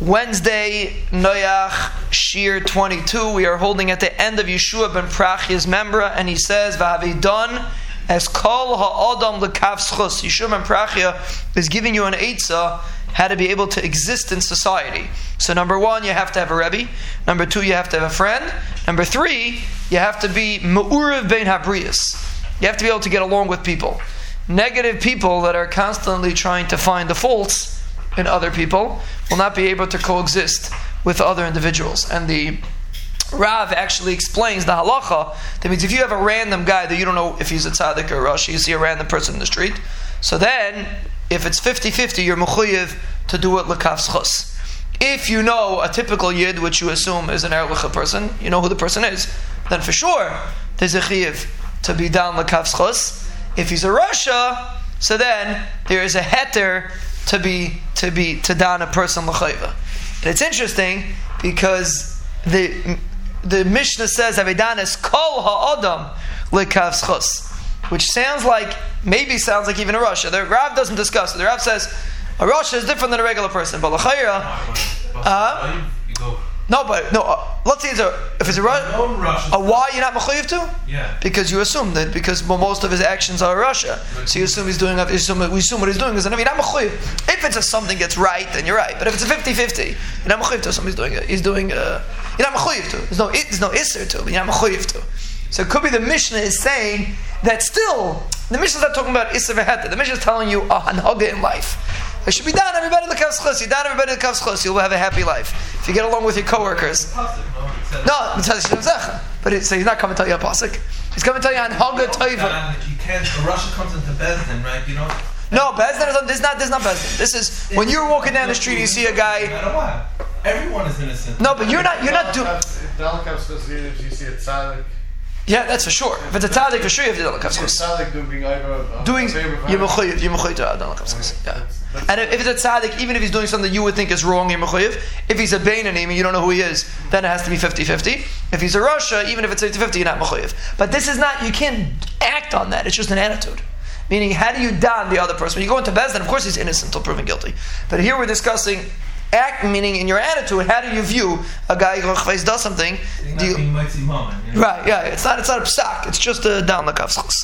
Wednesday, Noyach, Shir 22. We are holding at the end of Yeshua ben Prachia's membra, and he says, done as kol ha'adam lekavschus. Yeshua ben Prachia is giving you an eitzah how to be able to exist in society. So, number one, you have to have a Rebbe. Number two, you have to have a friend. Number three, you have to be Ma'urav ben Habrius. You have to be able to get along with people. Negative people that are constantly trying to find the faults in other people will not be able to coexist with other individuals. And the Rav actually explains the halacha. That means if you have a random guy that you don't know if he's a tzaddik or a rush, you see a random person in the street. So then, if it's 50-50, you're mechuyev to do it lekavs If you know a typical yid, which you assume is an erlicha person, you know who the person is, then for sure there's a chiyev to be down lekavs If he's a rasha, so then there is a heter to be to be to don a person l'chayva. And it's interesting because the the Mishnah says Avidanis kol ha'adam lekavschus, which sounds like maybe sounds like even a rasha. The Rav doesn't discuss it. The Rav says a rasha is different than a regular person, but l'chayra. Uh, no, but no. Uh, let's say it's a, if it's a rasha, a why you're not mechuyev to? Yeah. Because you assume that because most of his actions are rasha, so you assume he's doing. You assume, we assume what he's doing is an You're not mechuyev. If it's a something that's right, then you're right. But if it's a 50-50, you're not mechuyev to. Somebody's doing it. He's doing. Uh, you're not mechuyev to. There's no. There's no iser to. But you're not mechuyev to. So it could be the Mishnah is saying that still the Mishnah is not talking about iser v'heta. The Mishnah is telling you a hanhaga in life. It should be done. Everybody look You done. Everybody look You'll have a happy life if you get along with your coworkers. No, but it, so he's not coming to tell you a pasuk. He's coming to tell you on Haga Toiva. You can't. A rasha comes into Bezdin, right? You know. No, Bezdin is this is not this is not Bezdin. This is when you're walking down the street, and you see a guy. Everyone is innocent. No, but you're not. You're not doing. You see a tzaddik. Yeah, that's for sure. If it's a tzaddik, for sure you have to do dalakavskos. Tzaddik doing over. Uh, doing you're mechuyev. You're mechuyev to dalakavskos. Yeah. And if it's a tzaddik, even if he's doing something you would think is wrong, you're mechuyev. If he's a beinanim and you don't know who he is, then it has to be 50-50. If he's a rasha, even if it's 50-50, you're not mechuyev. But this is not. You can't act on that. It's just an attitude. Meaning, how do you don the other person? When you go into Bezdin, of course he's innocent until proven guilty. But here we're discussing act meaning in your attitude how do you view a guy who does something? You, right yeah it's not it's not a psak it's just a down the cuffs